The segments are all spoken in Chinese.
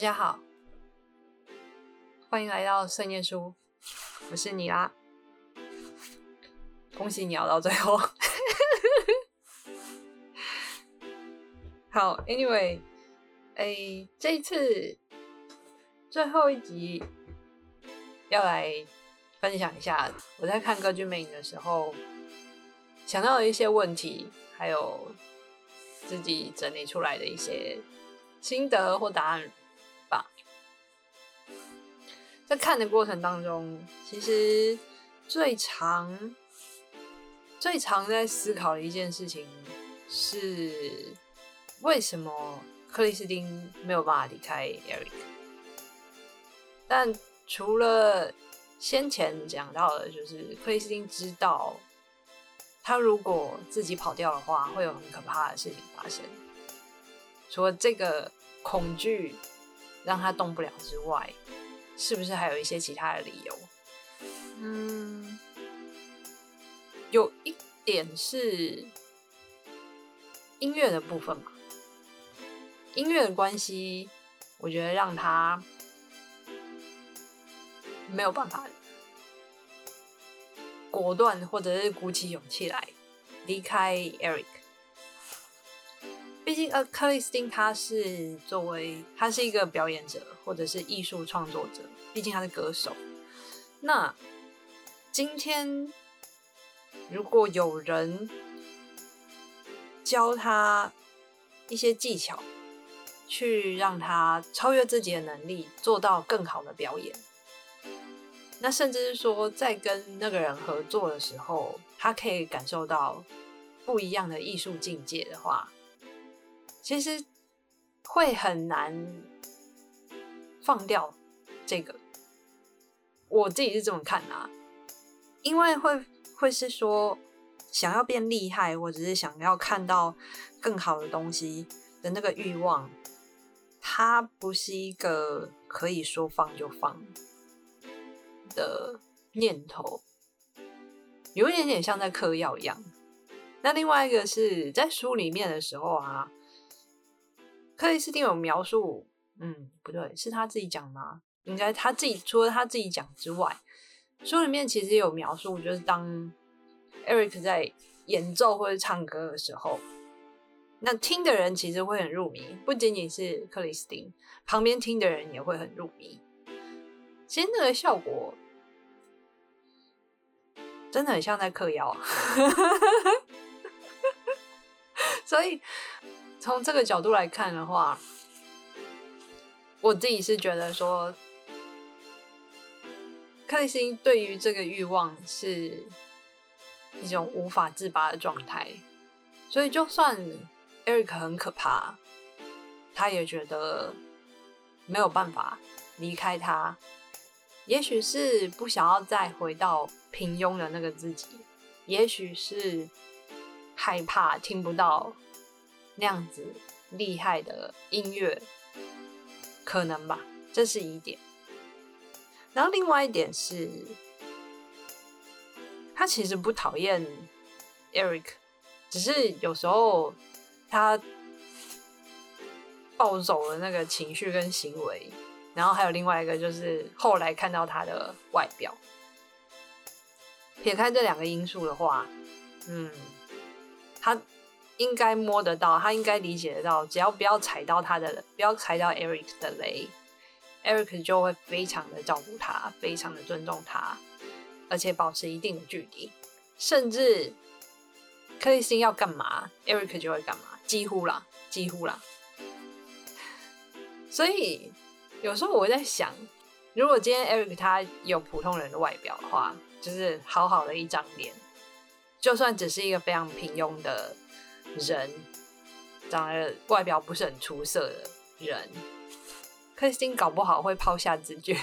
大家好，欢迎来到圣念书，我是你啦。恭喜你熬到最后。好，Anyway，哎，这一次最后一集要来分享一下我在看歌剧魅影的时候想到的一些问题，还有自己整理出来的一些心得或答案。在看的过程当中，其实最常、最常在思考的一件事情是：为什么克里斯汀没有办法离开 Eric？但除了先前讲到的，就是克里斯汀知道他如果自己跑掉的话，会有很可怕的事情发生。除了这个恐惧让他动不了之外，是不是还有一些其他的理由？嗯，有一点是音乐的部分嘛。音乐的关系，我觉得让他没有办法果断或者是鼓起勇气来离开 Eric。毕竟，呃，克里斯汀他是作为他是一个表演者或者是艺术创作者，毕竟他是歌手。那今天如果有人教他一些技巧，去让他超越自己的能力，做到更好的表演，那甚至是说，在跟那个人合作的时候，他可以感受到不一样的艺术境界的话。其实会很难放掉这个，我自己是这么看的，因为会会是说想要变厉害，或者是想要看到更好的东西的那个欲望，它不是一个可以说放就放的念头，有一点点像在嗑药一样。那另外一个是在书里面的时候啊。克里斯汀有描述，嗯，不对，是他自己讲吗？应该他自己除了他自己讲之外，书里面其实有描述，就是当 Eric 在演奏或者唱歌的时候，那听的人其实会很入迷，不仅仅是克里斯汀，旁边听的人也会很入迷。其实那个效果真的很像在嗑药，所以。从这个角度来看的话，我自己是觉得说，克里斯对于这个欲望是一种无法自拔的状态，所以就算 Eric 很可怕，他也觉得没有办法离开他。也许是不想要再回到平庸的那个自己，也许是害怕听不到。那样子厉害的音乐，可能吧，这是一点。然后另外一点是，他其实不讨厌 Eric，只是有时候他暴走的那个情绪跟行为，然后还有另外一个就是后来看到他的外表。撇开这两个因素的话，嗯，他。应该摸得到，他应该理解得到，只要不要踩到他的，不要踩到 Eric 的雷，Eric 就会非常的照顾他，非常的尊重他，而且保持一定的距离，甚至克里斯汀要干嘛，Eric 就会干嘛，几乎啦，几乎啦。所以有时候我在想，如果今天 Eric 他有普通人的外表的话，就是好好的一张脸，就算只是一个非常平庸的。人长得外表不是很出色的人，克里斯汀搞不好会抛下直觉，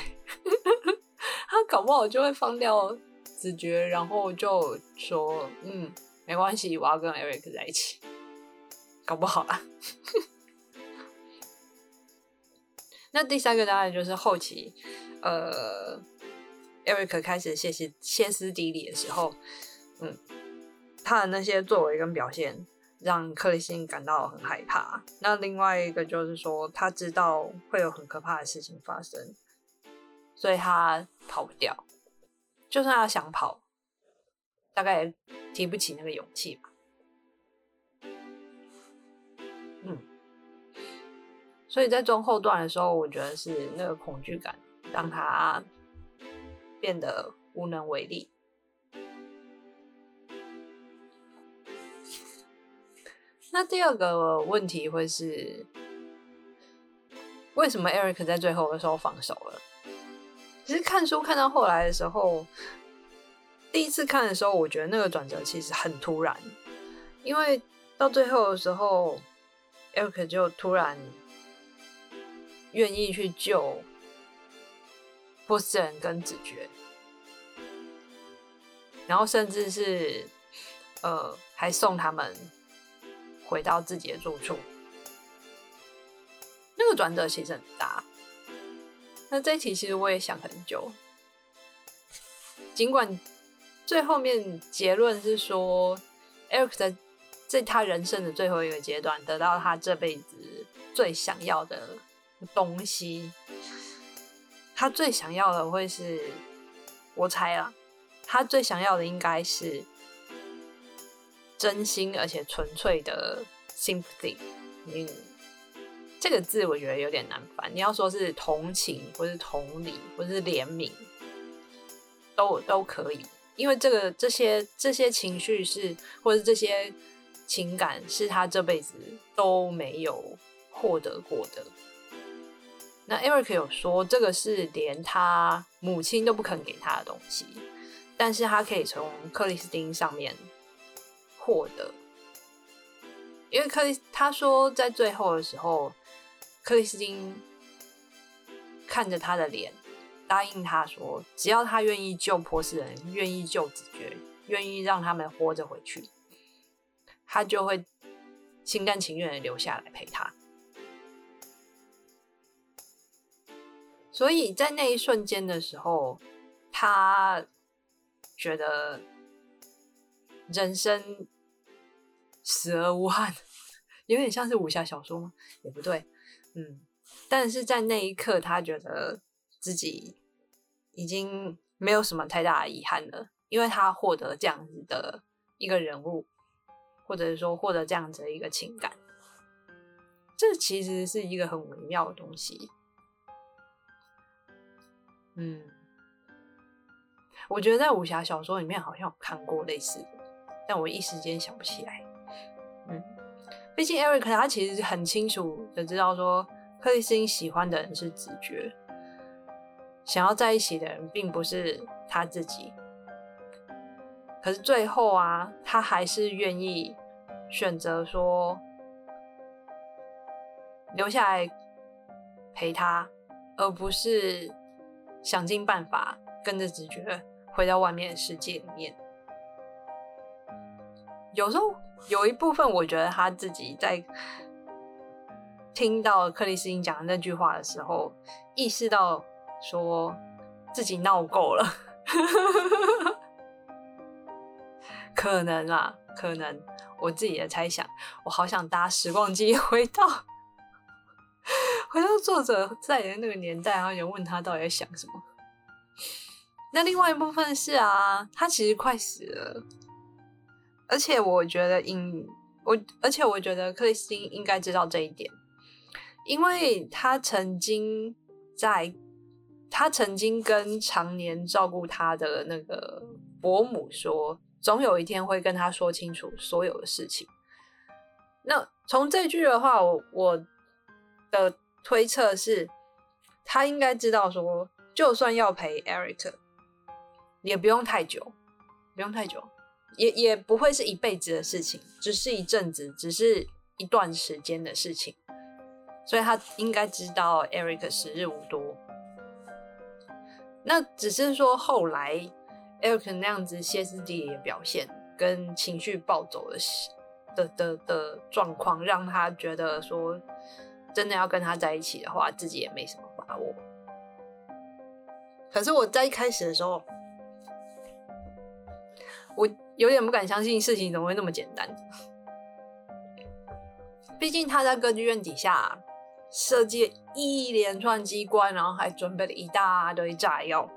他搞不好就会放掉直觉，然后就说：“嗯，没关系，我要跟 Eric 在一起。”搞不好啊。那第三个当然就是后期，呃，Eric 开始歇斯歇斯底里的时候，嗯，他的那些作为跟表现。让克里斯汀感到很害怕。那另外一个就是说，他知道会有很可怕的事情发生，所以他跑不掉。就算他想跑，大概也提不起那个勇气吧。嗯，所以在中后段的时候，我觉得是那个恐惧感让他变得无能为力。那第二个问题会是，为什么 Eric 在最后的时候放手了？其实看书看到后来的时候，第一次看的时候，我觉得那个转折其实很突然，因为到最后的时候，Eric 就突然愿意去救波斯人跟子爵，然后甚至是呃还送他们回到自己的住处，那个转折其实很大。那这一题其实我也想很久，尽管最后面结论是说，Eric 在在他人生的最后一个阶段得到他这辈子最想要的东西，他最想要的会是，我猜啊，他最想要的应该是真心而且纯粹的 sympathy，嗯。这个字我觉得有点难翻。你要说是同情，或是同理，或是怜悯，都都可以。因为这个这些这些情绪是，或者这些情感是他这辈子都没有获得过的。那 Eric 有说，这个是连他母亲都不肯给他的东西，但是他可以从克里斯汀上面获得。因为克里他说在最后的时候。克里斯汀看着他的脸，答应他说：“只要他愿意救波斯人，愿意救子爵，愿意让他们活着回去，他就会心甘情愿的留下来陪他。”所以在那一瞬间的时候，他觉得人生死而无憾，有点像是武侠小说吗？也不对。嗯，但是在那一刻，他觉得自己已经没有什么太大的遗憾了，因为他获得这样子的一个人物，或者是说获得这样子的一个情感，这其实是一个很微妙的东西。嗯，我觉得在武侠小说里面好像有看过类似的，但我一时间想不起来。毕竟，Eric 他其实很清楚的知道说，克里斯汀喜欢的人是子爵，想要在一起的人并不是他自己。可是最后啊，他还是愿意选择说留下来陪他，而不是想尽办法跟着子爵回到外面的世界里面。有时候。有一部分，我觉得他自己在听到克里斯汀讲的那句话的时候，意识到说自己闹够了，可能啊，可能我自己的猜想，我好想搭时光机 回到回到作者在的那个年代，然后就问他到底在想什么。那另外一部分是啊，他其实快死了。而且我觉得，应我，而且我觉得克里斯汀应该知道这一点，因为他曾经在，他曾经跟常年照顾他的那个伯母说，总有一天会跟他说清楚所有的事情。那从这句的话，我我的推测是，他应该知道说，就算要陪 Eric，也不用太久，不用太久。也也不会是一辈子的事情，只是一阵子，只是一段时间的事情，所以他应该知道 Eric 时日无多。那只是说后来 Eric 那样子歇斯底里的表现，跟情绪暴走的的的的状况，让他觉得说，真的要跟他在一起的话，自己也没什么把握。可是我在一开始的时候，我。有点不敢相信事情怎么会那么简单，毕竟他在歌剧院底下设计一连串机关，然后还准备了一大堆炸药，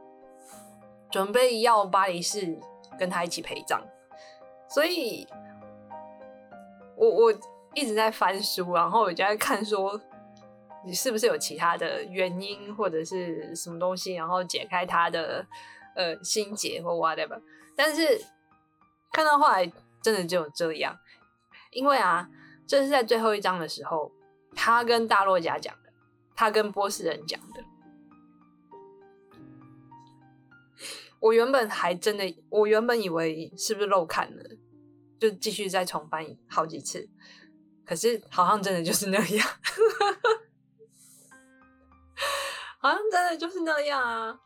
准备要巴黎市跟他一起陪葬。所以，我我一直在翻书，然后我就在看说，你是不是有其他的原因或者是什么东西，然后解开他的呃心结或 whatever。但是看到后来，真的就这样，因为啊。这是在最后一章的时候，他跟大洛家讲的，他跟波斯人讲的。我原本还真的，我原本以为是不是漏看了，就继续再重翻好几次。可是好像真的就是那样，好像真的就是那样啊。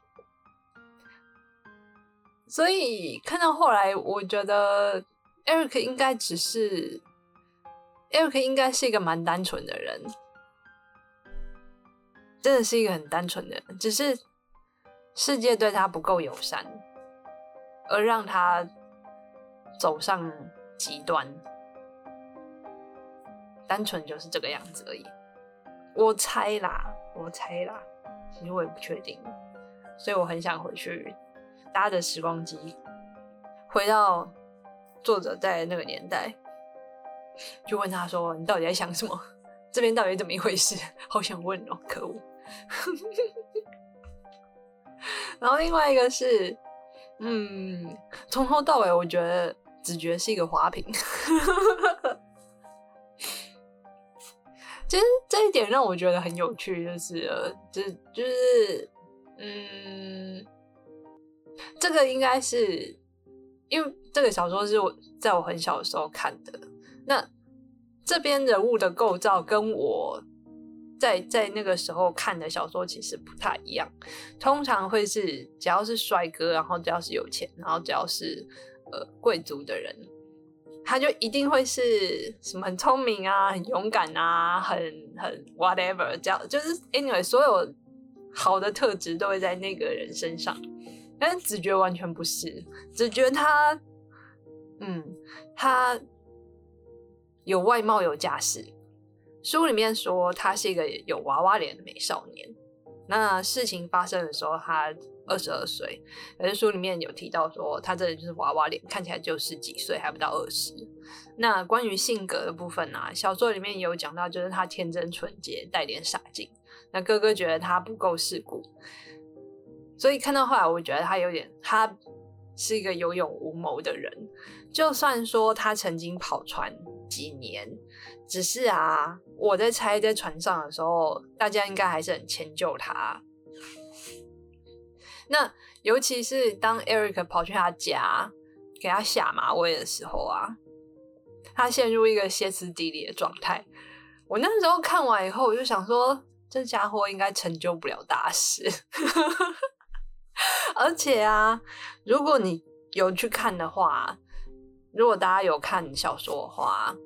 所以看到后来，我觉得 Eric 应该只是。Eric 应该是一个蛮单纯的人，真的是一个很单纯的人，只是世界对他不够友善，而让他走上极端。单纯就是这个样子而已。我猜啦，我猜啦，其实我也不确定，所以我很想回去搭着时光机，回到作者在那个年代。就问他说：“你到底在想什么？这边到底怎么一回事？好想问哦，可恶！”然后另外一个是，嗯，从头到尾我觉得子爵是一个花瓶。其实这一点让我觉得很有趣，就是，就就是，嗯，这个应该是因为这个小说是我在我很小的时候看的。那这边人物的构造跟我在在那个时候看的小说其实不太一样，通常会是只要是帅哥，然后只要是有钱，然后只要是呃贵族的人，他就一定会是什么很聪明啊、很勇敢啊、很很 whatever，这样就是 anyway 所有好的特质都会在那个人身上。但是子爵完全不是，子觉他，嗯，他。有外貌有架势，书里面说他是一个有娃娃脸的美少年。那事情发生的时候，他二十二岁，可是书里面有提到说他这里就是娃娃脸，看起来就十几岁，还不到二十。那关于性格的部分呢，小说里面有讲到，就是他天真纯洁，带点傻劲。那哥哥觉得他不够世故，所以看到后来，我觉得他有点，他是一个有勇无谋的人。就算说他曾经跑船。几年，只是啊，我在猜，在船上的时候，大家应该还是很迁就他。那尤其是当 Eric 跑去他家给他下马威的时候啊，他陷入一个歇斯底里的状态。我那时候看完以后，我就想说，这家伙应该成就不了大事。而且啊，如果你有去看的话。如果大家有看小说的话，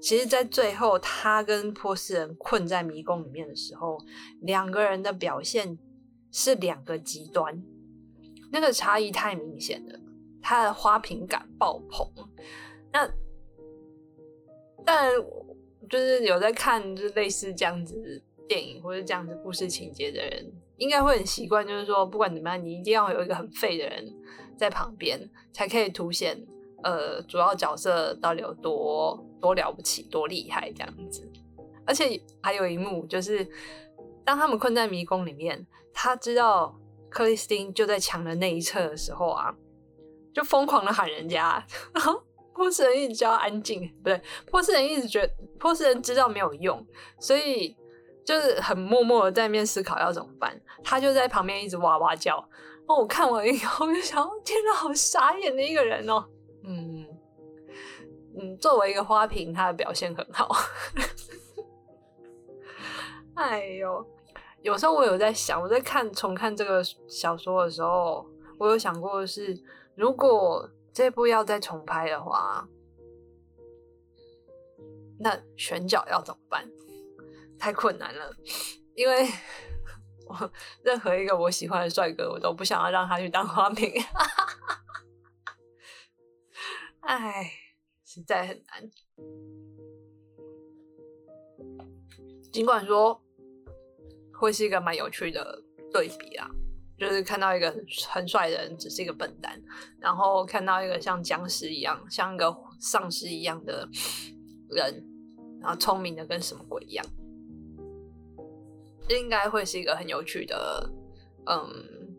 其实，在最后他跟波斯人困在迷宫里面的时候，两个人的表现是两个极端，那个差异太明显了，他的花瓶感爆棚。那，但就是有在看就类似这样子电影或者这样子故事情节的人，应该会很习惯，就是说，不管怎么样，你一定要有一个很废的人在旁边，才可以凸显。呃，主要角色到底有多多了不起、多厉害这样子？而且还有一幕，就是当他们困在迷宫里面，他知道克里斯汀就在墙的那一侧的时候啊，就疯狂的喊人家。然后波斯人一直叫安静，不对，波斯人一直觉得波斯人知道没有用，所以就是很默默的在那边思考要怎么办。他就在旁边一直哇哇叫。那，我看完以后就想，天哪，好傻眼的一个人哦。嗯嗯，作为一个花瓶，他的表现很好。哎呦，有时候我有在想，我在看重看这个小说的时候，我有想过是，如果这部要再重拍的话，那选角要怎么办？太困难了，因为我任何一个我喜欢的帅哥，我都不想要让他去当花瓶。哎，实在很难。尽管说会是一个蛮有趣的对比啊，就是看到一个很帅的人只是一个笨蛋，然后看到一个像僵尸一样、像一个丧尸一样的人，然后聪明的跟什么鬼一样，应该会是一个很有趣的嗯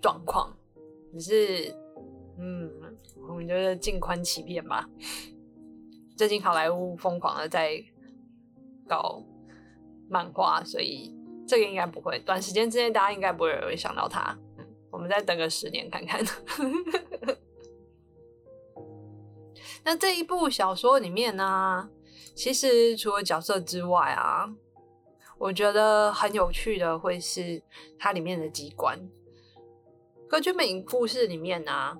状况。只是嗯，我们就是静观其变吧。最近好莱坞疯狂的在搞漫画，所以这个应该不会，短时间之内大家应该不会会想到他。嗯，我们再等个十年看看。那这一部小说里面呢，其实除了角色之外啊，我觉得很有趣的会是它里面的机关。歌剧魅影故事里面呢，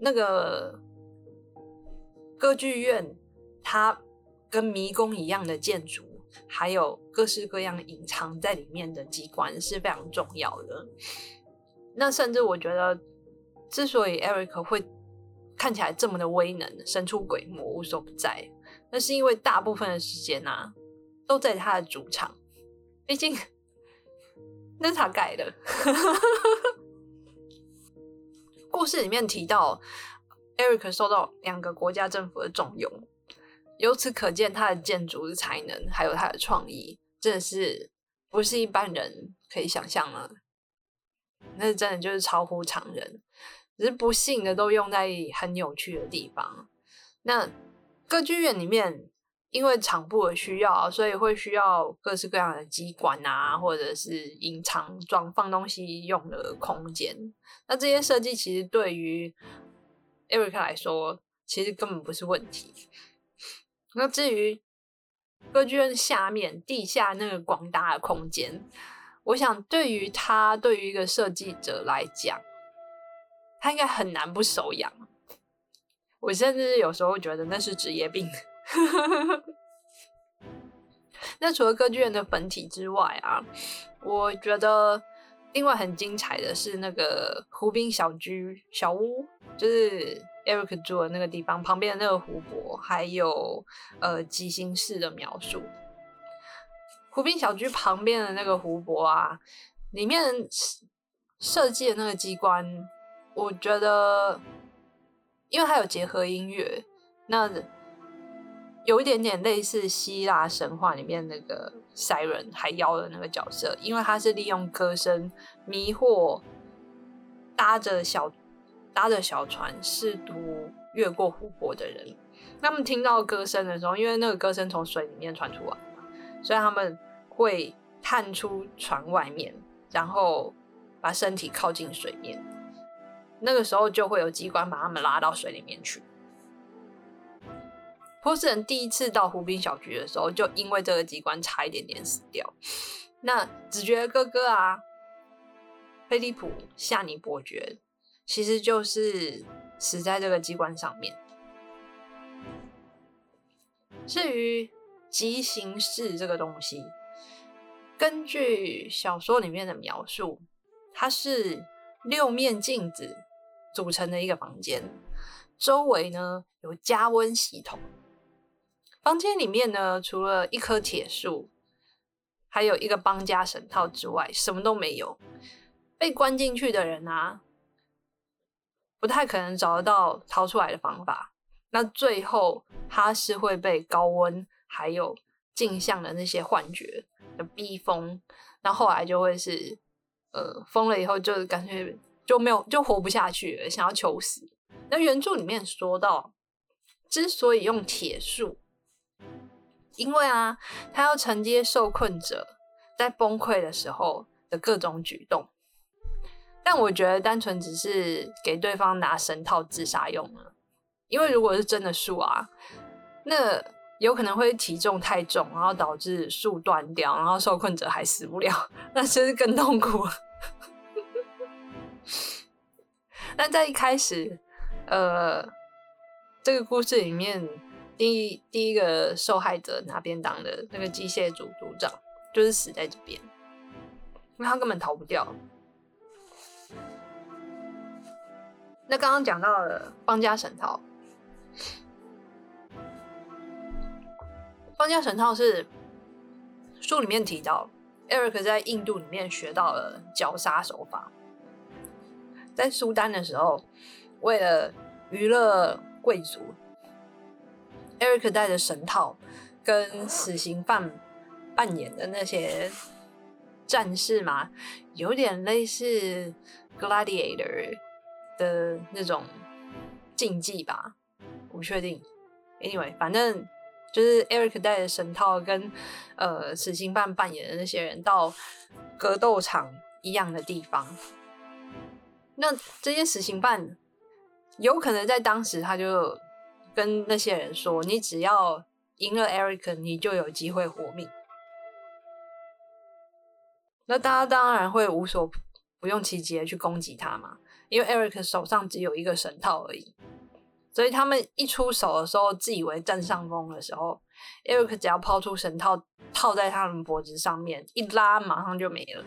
那个歌剧院。它跟迷宫一样的建筑，还有各式各样隐藏在里面的机关是非常重要的。那甚至我觉得，之所以 Eric 会看起来这么的威能，神出鬼没，无所不在，那是因为大部分的时间啊，都在他的主场。毕竟那是他改的。故事里面提到，Eric 受到两个国家政府的重用。由此可见，他的建筑的才能还有他的创意，真的是不是一般人可以想象的。那真的就是超乎常人，只是不幸的都用在很有趣的地方。那歌剧院里面，因为场部的需要，所以会需要各式各样的机关啊，或者是隐藏装放东西用的空间。那这些设计其实对于 Eric 来说，其实根本不是问题。那至于歌剧院下面地下那个广大的空间，我想对于他，对于一个设计者来讲，他应该很难不手痒。我甚至有时候觉得那是职业病。那除了歌剧院的本体之外啊，我觉得另外很精彩的是那个湖滨小居小屋，就是。Eric 住的那个地方旁边的那个湖泊，还有呃吉星式的描述。湖滨小居旁边的那个湖泊啊，里面设计的那个机关，我觉得，因为它有结合音乐，那有一点点类似希腊神话里面那个 Siren 海妖的那个角色，因为他是利用歌声迷惑搭着小。搭着小船试图越过湖泊的人，他们听到歌声的时候，因为那个歌声从水里面传出来嘛，所以他们会探出船外面，然后把身体靠近水面。那个时候就会有机关把他们拉到水里面去。波斯人第一次到湖滨小居的时候，就因为这个机关差一点点死掉。那子爵哥哥啊，菲利普夏尼伯爵。其实就是死在这个机关上面。至于畸形式这个东西，根据小说里面的描述，它是六面镜子组成的一个房间，周围呢有加温系统。房间里面呢，除了一棵铁树，还有一个邦家绳套之外，什么都没有。被关进去的人啊。不太可能找得到逃出来的方法。那最后他是会被高温还有镜像的那些幻觉的逼疯，那后来就会是呃疯了以后就感觉就没有就活不下去，想要求死。那原著里面说到，之所以用铁树，因为啊，他要承接受困者在崩溃的时候的各种举动。但我觉得单纯只是给对方拿绳套自杀用了，因为如果是真的树啊，那有可能会体重太重，然后导致树断掉，然后受困者还死不了，那其实更痛苦。但在一开始，呃，这个故事里面，第一第一个受害者拿便当的那个机械组组长，就是死在这边，因为他根本逃不掉。那刚刚讲到了方家神套，方家神套是书里面提到，Eric 在印度里面学到了绞杀手法，在苏丹的时候，为了娱乐贵族，Eric 带着绳套跟死刑犯扮演的那些战士嘛，有点类似 gladiator 的那种竞技吧，我不确定。Anyway，反正。就是 Eric 带着绳套跟呃死刑犯扮演的那些人到格斗场一样的地方，那这些死刑犯有可能在当时他就跟那些人说：“你只要赢了 Eric，你就有机会活命。”那大家当然会无所不用其极的去攻击他嘛，因为 Eric 手上只有一个绳套而已。所以他们一出手的时候，自以为占上风的时候，Eric 只要抛出绳套套在他们脖子上面，一拉马上就没了。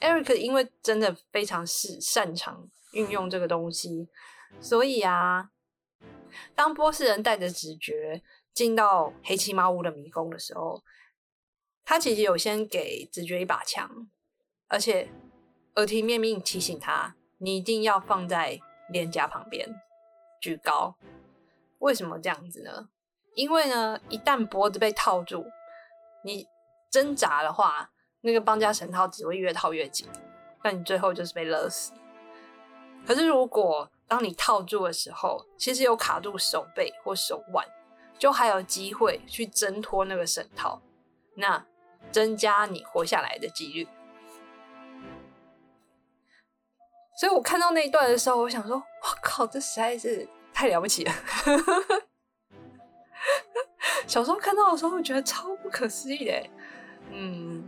Eric 因为真的非常是擅长运用这个东西，所以啊，当波斯人带着直觉进到黑漆麻屋的迷宫的时候，他其实有先给直觉一把枪，而且耳提面命提醒他。你一定要放在脸颊旁边，举高。为什么这样子呢？因为呢，一旦脖子被套住，你挣扎的话，那个绑架绳套只会越套越紧，那你最后就是被勒死。可是如果当你套住的时候，其实有卡住手背或手腕，就还有机会去挣脱那个绳套，那增加你活下来的几率。所以我看到那一段的时候，我想说：“我靠，这实在是太了不起了！” 小时候看到的时候，觉得超不可思议的。嗯，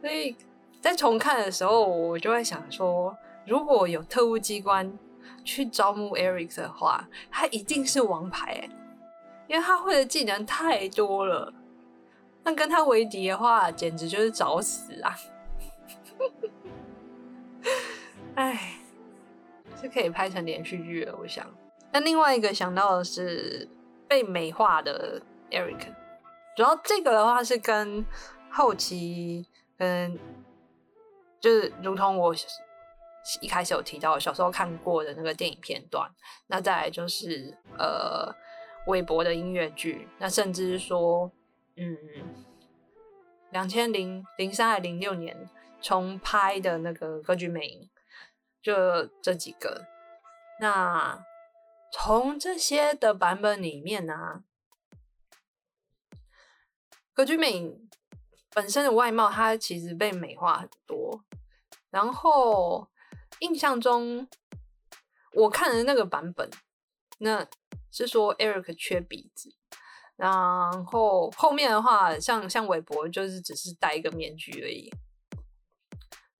所以在重看的时候，我就会想说：如果有特务机关去招募 Eric 的话，他一定是王牌，因为他会的技能太多了。那跟他为敌的话，简直就是找死啊！哎，是可以拍成连续剧了。我想，那另外一个想到的是被美化的 Eric，主要这个的话是跟后期，跟就是如同我一开始有提到小时候看过的那个电影片段，那再来就是呃微博的音乐剧，那甚至是说，嗯，两千零零三还零六年重拍的那个歌剧魅影。就这几个，那从这些的版本里面呢，歌剧魅影本身的外貌，它其实被美化很多。然后印象中，我看的那个版本，那是说 Eric 缺鼻子，然后后面的话，像像韦伯就是只是戴一个面具而已。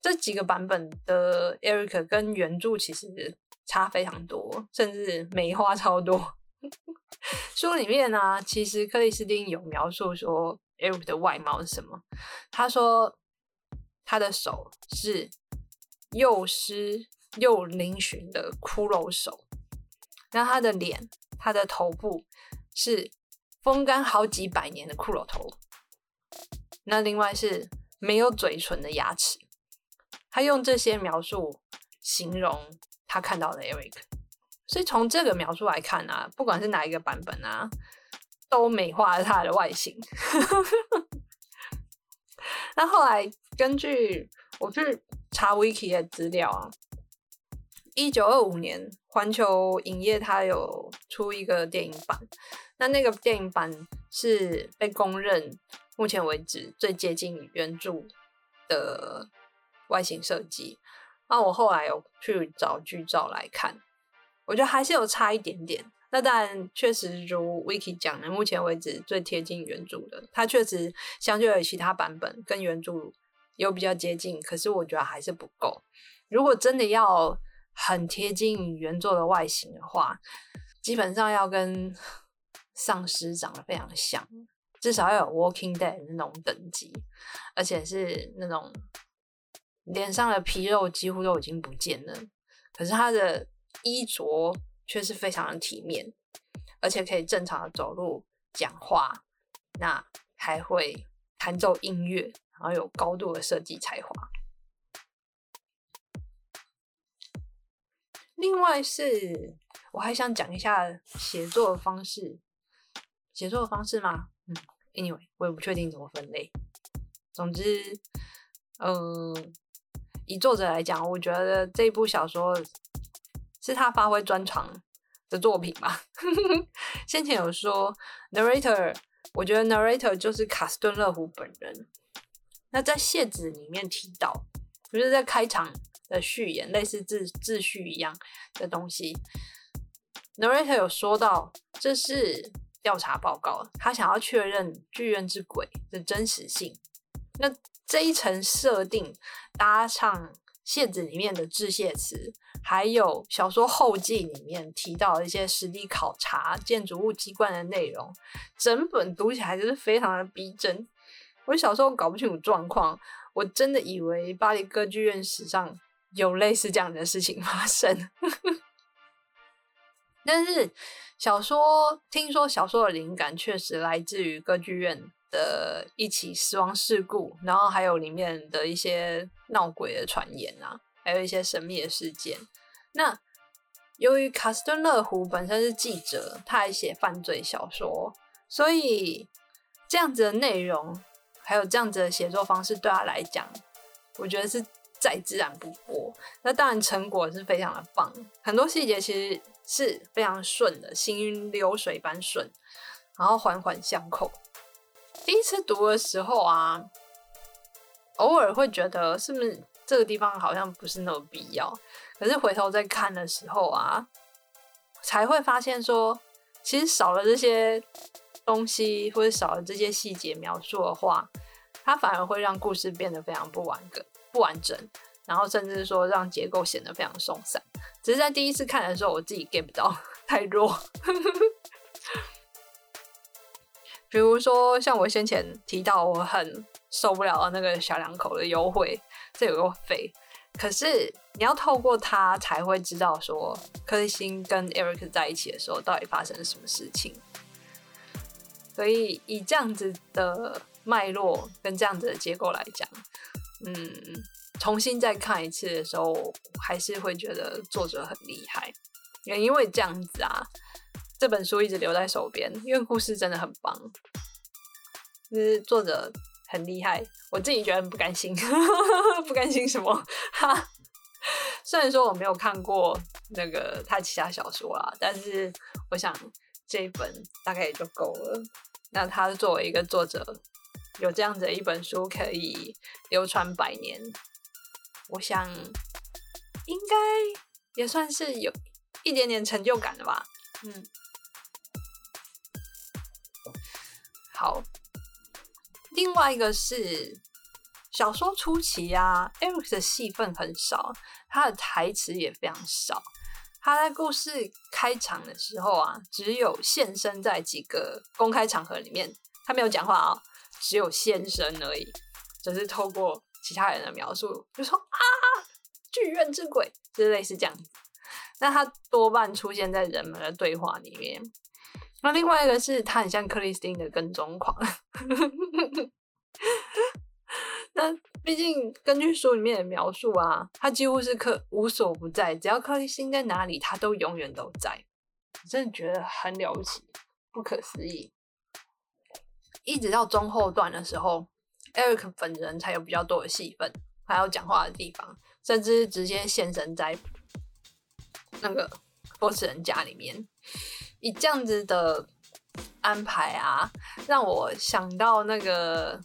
这几个版本的 Eric 跟原著其实差非常多，甚至美化超多。书里面呢，其实克里斯汀有描述说 Eric 的外貌是什么。他说他的手是又湿又嶙峋的骷髅手，那他的脸、他的头部是风干好几百年的骷髅头。那另外是没有嘴唇的牙齿。他用这些描述形容他看到的 Eric，所以从这个描述来看啊，不管是哪一个版本啊，都美化了他的外形。那后来根据我去查 Wiki 的资料啊，一九二五年环球影业它有出一个电影版，那那个电影版是被公认目前为止最接近原著的。外形设计，那我后来有去找剧照来看，我觉得还是有差一点点。那当然，确实如 Wiki 讲的，目前为止最贴近原著的，它确实相对于其他版本跟原著有比较接近，可是我觉得还是不够。如果真的要很贴近原作的外形的话，基本上要跟丧尸长得非常像，至少要有 Walking Dead 那种等级，而且是那种。脸上的皮肉几乎都已经不见了，可是他的衣着却是非常的体面，而且可以正常的走路、讲话，那还会弹奏音乐，然后有高度的设计才华。另外是，我还想讲一下写作方式。写作方式吗？嗯，anyway，我也不确定怎么分类。总之，嗯，以作者来讲，我觉得这部小说是他发挥专长的作品吧。先前有说 narrator，我觉得 narrator 就是卡斯顿勒湖本人。那在谢子里面提到，就是在开场。的序言类似自自序一样的东西 Narita 有说到这是调查报告，他想要确认剧院之鬼的真实性。那这一层设定搭上谢子里面的致谢词，还有小说后记里面提到的一些实地考察建筑物机关的内容，整本读起来就是非常的逼真。我小时候搞不清楚状况，我真的以为巴黎歌剧院史上。有类似这样的事情发生，但是小说听说小说的灵感确实来自于歌剧院的一起死亡事故，然后还有里面的一些闹鬼的传言啊，还有一些神秘的事件。那由于卡斯顿勒湖本身是记者，他还写犯罪小说，所以这样子的内容还有这样子的写作方式，对他来讲，我觉得是。再自然不过，那当然成果是非常的棒，很多细节其实是非常顺的，行云流水般顺，然后环环相扣。第一次读的时候啊，偶尔会觉得是不是这个地方好像不是那么必要，可是回头再看的时候啊，才会发现说，其实少了这些东西或者少了这些细节描述的话，它反而会让故事变得非常不完整。不完整，然后甚至说让结构显得非常松散。只是在第一次看的时候，我自己 get 不到，太弱。比如说，像我先前提到，我很受不了那个小两口的优惠，这有个肥。可是你要透过他才会知道，说克里辛跟 Eric 在一起的时候，到底发生了什么事情。所以以这样子的脉络跟这样子的结构来讲。嗯，重新再看一次的时候，还是会觉得作者很厉害。也因为这样子啊，这本书一直留在手边，因为故事真的很棒。就是作者很厉害，我自己觉得很不甘心。不甘心什么？哈，虽然说我没有看过那个他其他小说啊，但是我想这一本大概也就够了。那他作为一个作者。有这样子一本书可以流传百年，我想应该也算是有一点点成就感的吧。嗯，好。另外一个是小说初期啊，Eric 的戏份很少，他的台词也非常少。他在故事开场的时候啊，只有现身在几个公开场合里面，他没有讲话啊。只有现身而已，只是透过其他人的描述，就说啊，剧院之鬼，就是类似这样子。那他多半出现在人们的对话里面。那另外一个是他很像克里斯汀的跟踪狂。那毕竟根据书里面的描述啊，他几乎是克无所不在，只要克里斯汀在哪里，他都永远都在。我真的觉得很了不起，不可思议。一直到中后段的时候，Eric 本人才有比较多的戏份，还有讲话的地方，甚至直接现身在那个波士人家里面。以这样子的安排啊，让我想到那个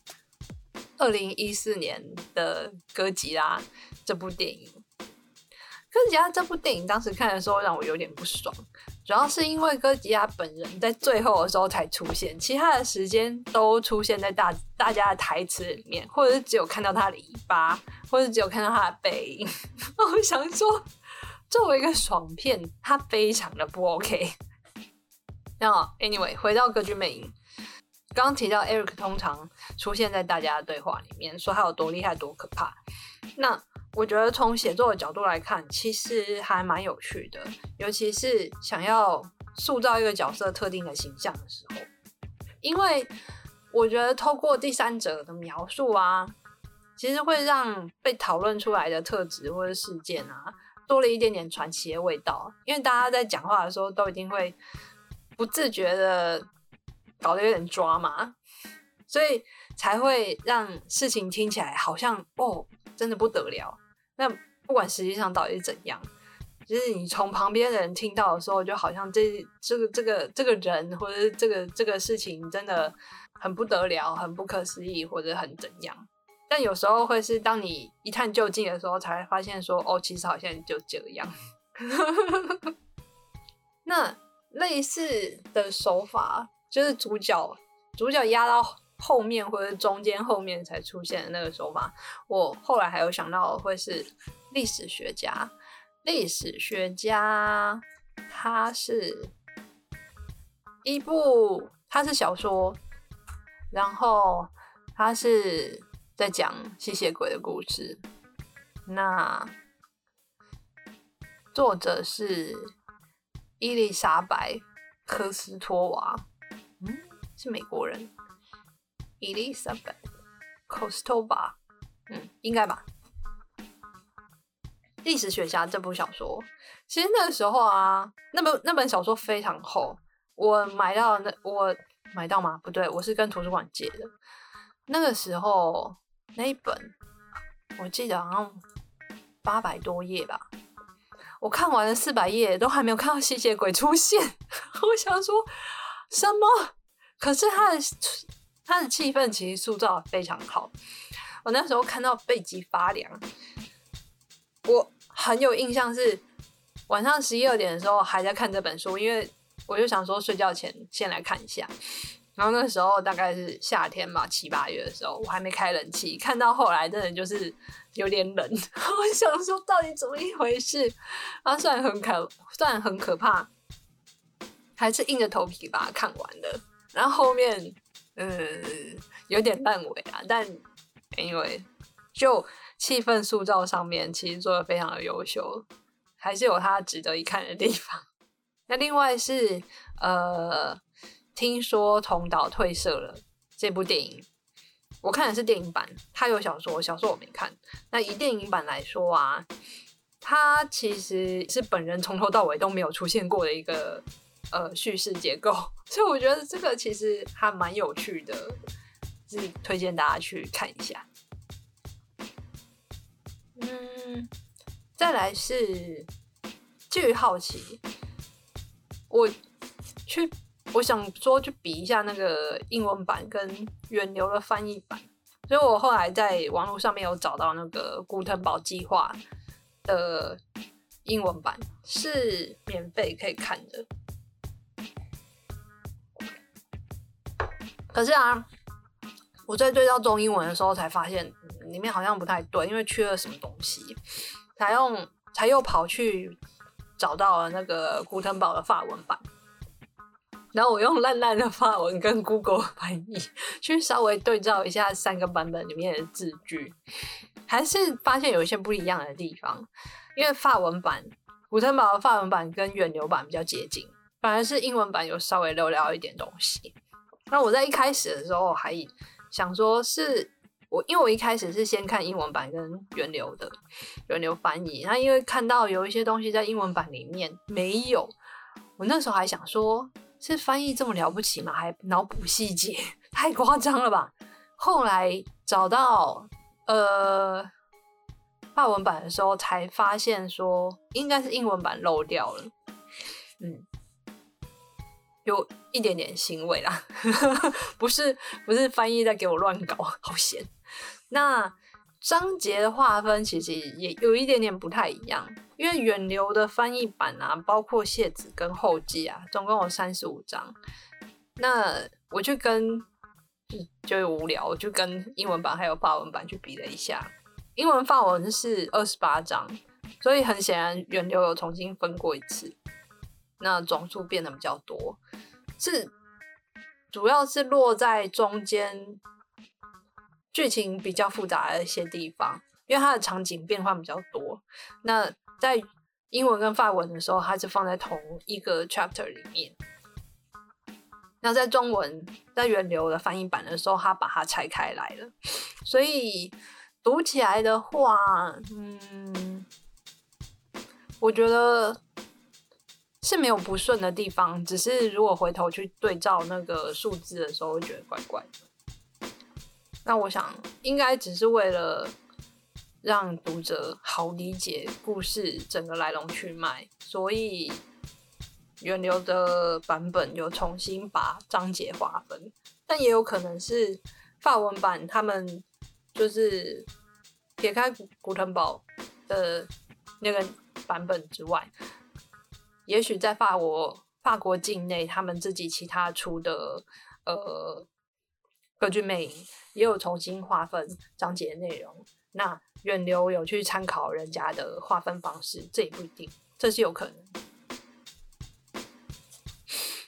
二零一四年的《哥吉拉》这部电影。《哥吉拉》这部电影当时看的时候，让我有点不爽。主要是因为哥吉拉本人在最后的时候才出现，其他的时间都出现在大大家的台词里面，或者是只有看到他的尾巴，或者只有看到他的背影。我想说，作为一个爽片，它非常的不 OK。那 Anyway，回到《歌剧魅影》，刚刚提到 Eric 通常出现在大家的对话里面，说他有多厉害、多可怕。那我觉得从写作的角度来看，其实还蛮有趣的，尤其是想要塑造一个角色特定的形象的时候，因为我觉得透过第三者的描述啊，其实会让被讨论出来的特质或者事件啊，多了一点点传奇的味道。因为大家在讲话的时候，都一定会不自觉的搞得有点抓嘛，所以才会让事情听起来好像哦，真的不得了。那不管实际上到底是怎样。就是你从旁边的人听到的时候，就好像这这个这个这个人或者这个这个事情真的很不得了，很不可思议，或者很怎样。但有时候会是当你一探究竟的时候，才发现说，哦，其实好像就这样。那类似的手法，就是主角主角压到后面或者中间后面才出现的那个手法。我后来还有想到会是历史学家。历史学家，他是一部，他是小说，然后他是在讲吸血鬼的故事。那作者是伊丽莎白·科斯托娃，是美国人。伊丽莎白·科斯托娃，嗯，应该吧。历史学家这部小说，其实那个时候啊，那本那本小说非常厚，我买到那我买到吗？不对，我是跟图书馆借的。那个时候那一本，我记得好像八百多页吧。我看完了四百页，都还没有看到吸血鬼出现。我想说什么？可是他的他的气氛其实塑造非常好。我那时候看到背脊发凉。我很有印象是晚上十一二点的时候还在看这本书，因为我就想说睡觉前先来看一下。然后那时候大概是夏天嘛，七八月的时候，我还没开冷气，看到后来真的就是有点冷。我想说到底怎么一回事？啊，虽然很可，虽然很可怕，还是硬着头皮把它看完了。然后后面嗯有点烂尾啊，但因为就。气氛塑造上面其实做的非常的优秀，还是有它值得一看的地方。那另外是呃，听说同岛退社了这部电影，我看的是电影版，它有小说，小说我没看。那以电影版来说啊，它其实是本人从头到尾都没有出现过的一个呃叙事结构，所以我觉得这个其实还蛮有趣的，是推荐大家去看一下。嗯，再来是基于好奇，我去我想说去比一下那个英文版跟远流的翻译版，所以我后来在网络上面有找到那个古腾堡计划的英文版是免费可以看的，可是啊，我在对照中英文的时候才发现。里面好像不太对，因为缺了什么东西，才用才又跑去找到了那个古腾堡的法文版，然后我用烂烂的法文跟 Google 翻译去稍微对照一下三个版本里面的字句，还是发现有一些不一样的地方。因为法文版古腾堡的法文版跟远流版比较接近，反而是英文版有稍微漏掉一点东西。那我在一开始的时候还想说是。我因为我一开始是先看英文版跟原流的原流翻译，那因为看到有一些东西在英文版里面没有，我那时候还想说，是翻译这么了不起吗？还脑补细节，太夸张了吧？后来找到呃法文版的时候，才发现说应该是英文版漏掉了，嗯。有一点点欣慰啦，不是不是翻译在给我乱搞，好闲。那章节的划分其实也有一点点不太一样，因为远流的翻译版啊，包括谢子跟后记啊，总共有三十五章。那我就跟就就无聊，我就跟英文版还有法文版去比了一下，英文法文是二十八章，所以很显然远流有重新分过一次。那总数变得比较多，是主要是落在中间，剧情比较复杂的一些地方，因为它的场景变化比较多。那在英文跟法文的时候，它是放在同一个 chapter 里面。那在中文在源流的翻译版的时候，他把它拆开来了，所以读起来的话，嗯，我觉得是没有不顺的地方，只是如果回头去对照那个数字的时候，会觉得怪怪的。那我想应该只是为了让读者好理解故事整个来龙去脉，所以。源流的版本有重新把章节划分，但也有可能是法文版他们就是撇开古古腾堡的那个版本之外，也许在法国法国境内他们自己其他出的呃歌剧魅影也有重新划分章节内容。那远流有去参考人家的划分方式，这也不一定，这是有可能。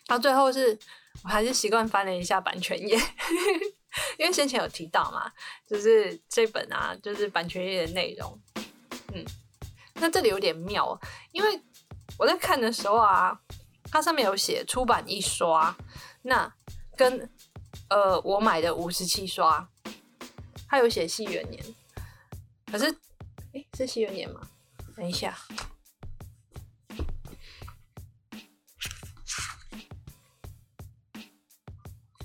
到最后是，我还是习惯翻了一下版权页，因为先前有提到嘛，就是这本啊，就是版权页的内容。嗯，那这里有点妙，因为我在看的时候啊，它上面有写出版一刷，那跟呃我买的五十七刷，它有写西元年，可是，哎，是西元年吗？等一下。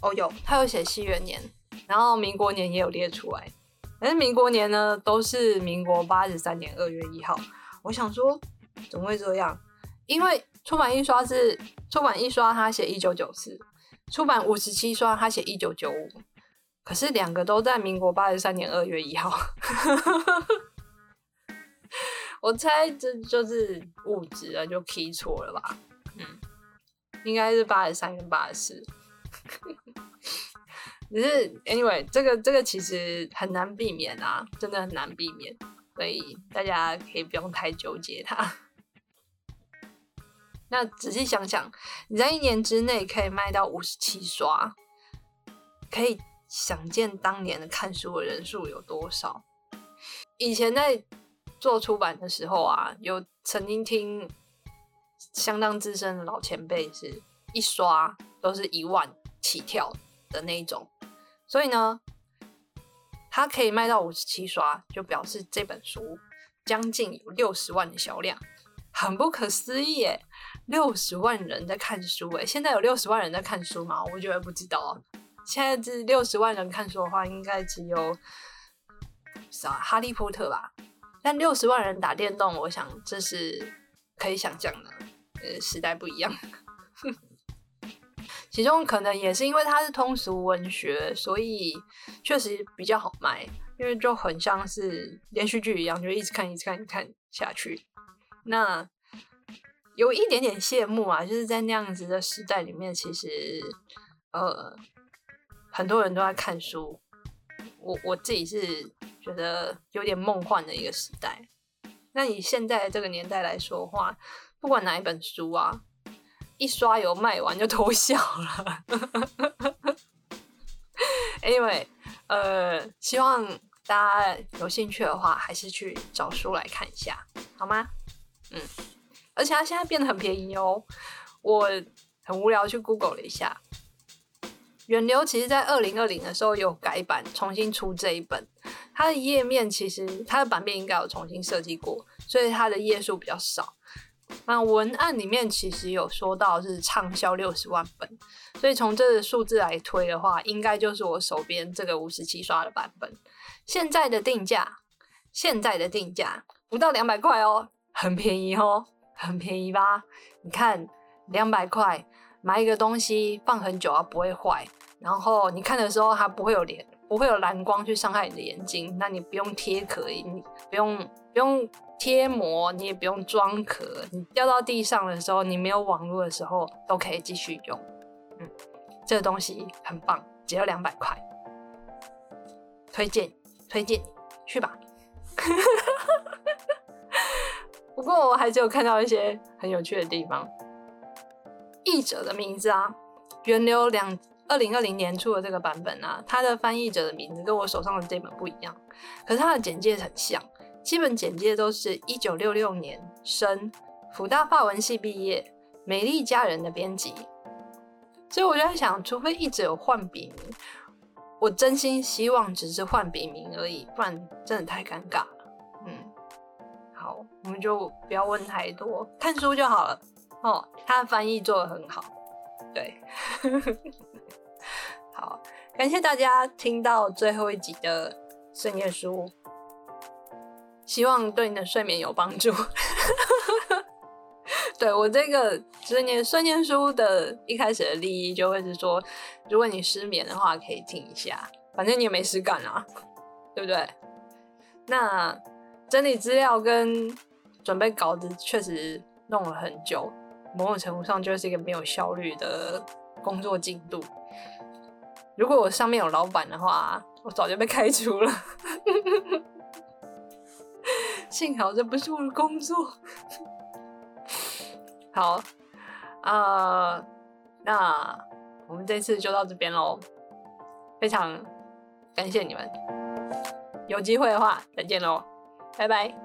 哦，有，他有写西元年，然后民国年也有列出来，但是民国年呢都是民国八十三年二月一号。我想说，怎么会这样？因为出版印刷是出版印刷，他写一九九四；出版五十七刷，他写一九九五。可是两个都在民国八十三年二月一号。我猜这就是误植了，就 key 错了吧？嗯，应该是八十三跟八十四。只是，anyway，这个这个其实很难避免啊，真的很难避免，所以大家可以不用太纠结它。那仔细想想，你在一年之内可以卖到五十七刷，可以想见当年的看书的人数有多少。以前在做出版的时候啊，有曾经听相当资深的老前辈是一刷都是一万。起跳的那一种，所以呢，它可以卖到五十七刷，就表示这本书将近有六十万的销量，很不可思议耶！六十万人在看书诶，现在有六十万人在看书吗？我觉得不知道。现在这六十万人看书的话，应该只有啥哈利波特吧？但六十万人打电动，我想这是可以想象的。呃，时代不一样。其中可能也是因为它是通俗文学，所以确实比较好卖，因为就很像是连续剧一样，就一直看、一直看、看下去。那有一点点羡慕啊，就是在那样子的时代里面，其实呃很多人都在看书，我我自己是觉得有点梦幻的一个时代。那以现在这个年代来说话，不管哪一本书啊。一刷油卖完就偷笑了。Anyway，呃，希望大家有兴趣的话，还是去找书来看一下，好吗？嗯，而且它现在变得很便宜哦。我很无聊去 Google 了一下，远流其实在二零二零的时候有改版，重新出这一本。它的页面其实它的版面应该有重新设计过，所以它的页数比较少。那文案里面其实有说到是畅销六十万本，所以从这个数字来推的话，应该就是我手边这个五十七刷的版本。现在的定价，现在的定价不到两百块哦，很便宜哦，很便宜吧？你看两百块买一个东西放很久啊不会坏，然后你看的时候它不会有连不会有蓝光去伤害你的眼睛，那你不用贴壳，你不用不用。贴膜你也不用装壳，你掉到地上的时候，你没有网络的时候都可以继续用。嗯，这个东西很棒，只要两百块，推荐推荐去吧。不过我还是有看到一些很有趣的地方。译者的名字啊，源流两二零二零年出的这个版本啊，它的翻译者的名字跟我手上的这本不一样，可是它的简介很像。基本简介都是一九六六年生，福大法文系毕业，美丽佳人的编辑。所以我就在想，除非一直有换笔名，我真心希望只是换笔名而已，不然真的太尴尬了。嗯，好，我们就不要问太多，看书就好了。哦，他的翻译做的很好，对，好，感谢大家听到最后一集的深夜书，希望对你的睡眠有帮助。对我这个深夜深夜书的一开始的利益，就会是说，如果你失眠的话，可以听一下，反正你也没事干啊，对不对？那整理资料跟准备稿子确实弄了很久。某种程度上就是一个没有效率的工作进度。如果我上面有老板的话，我早就被开除了。幸好这不是我的工作。好，啊，那我们这次就到这边喽。非常感谢你们，有机会的话再见喽，拜拜。